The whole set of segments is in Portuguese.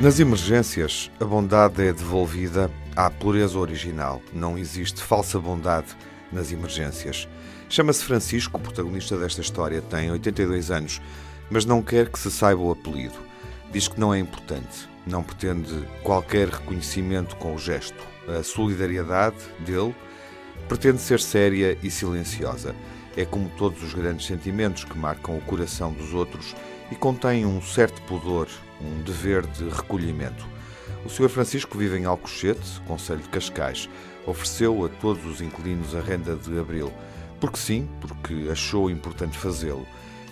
Nas emergências, a bondade é devolvida à pureza original. Não existe falsa bondade nas emergências. Chama-se Francisco, o protagonista desta história, tem 82 anos, mas não quer que se saiba o apelido. Diz que não é importante, não pretende qualquer reconhecimento com o gesto. A solidariedade dele pretende ser séria e silenciosa. É como todos os grandes sentimentos que marcam o coração dos outros e contém um certo pudor, um dever de recolhimento. O Sr. Francisco vive em Alcochete, Conselho de Cascais. Ofereceu a todos os inquilinos a renda de abril. Porque sim, porque achou importante fazê-lo.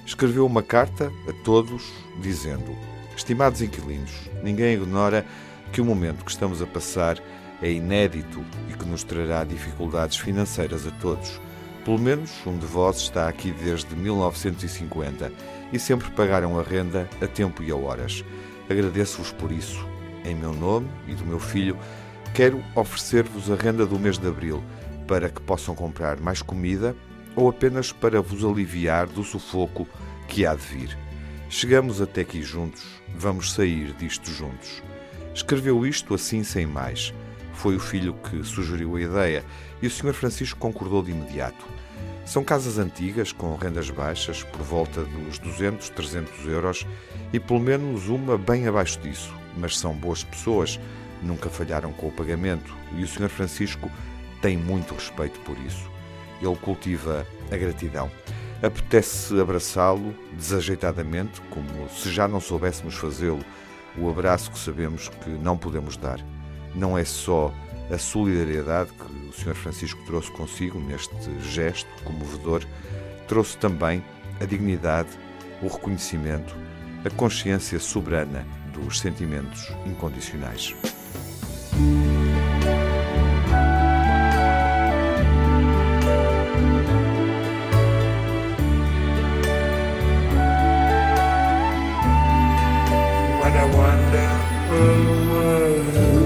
Escreveu uma carta a todos dizendo: Estimados inquilinos, ninguém ignora que o momento que estamos a passar é inédito e que nos trará dificuldades financeiras a todos. Pelo menos um de vós está aqui desde 1950 e sempre pagaram a renda a tempo e a horas. Agradeço-vos por isso. Em meu nome e do meu filho, quero oferecer-vos a renda do mês de abril para que possam comprar mais comida ou apenas para vos aliviar do sufoco que há de vir. Chegamos até aqui juntos, vamos sair disto juntos. Escreveu isto assim sem mais. Foi o filho que sugeriu a ideia e o Sr. Francisco concordou de imediato. São casas antigas, com rendas baixas, por volta dos 200, 300 euros, e pelo menos uma bem abaixo disso. Mas são boas pessoas, nunca falharam com o pagamento, e o Sr. Francisco tem muito respeito por isso. Ele cultiva a gratidão. Apetece abraçá-lo desajeitadamente, como se já não soubéssemos fazê-lo, o abraço que sabemos que não podemos dar. Não é só a solidariedade que o Sr. Francisco trouxe consigo neste gesto comovedor, trouxe também a dignidade, o reconhecimento, a consciência soberana dos sentimentos incondicionais. What a wonderful world.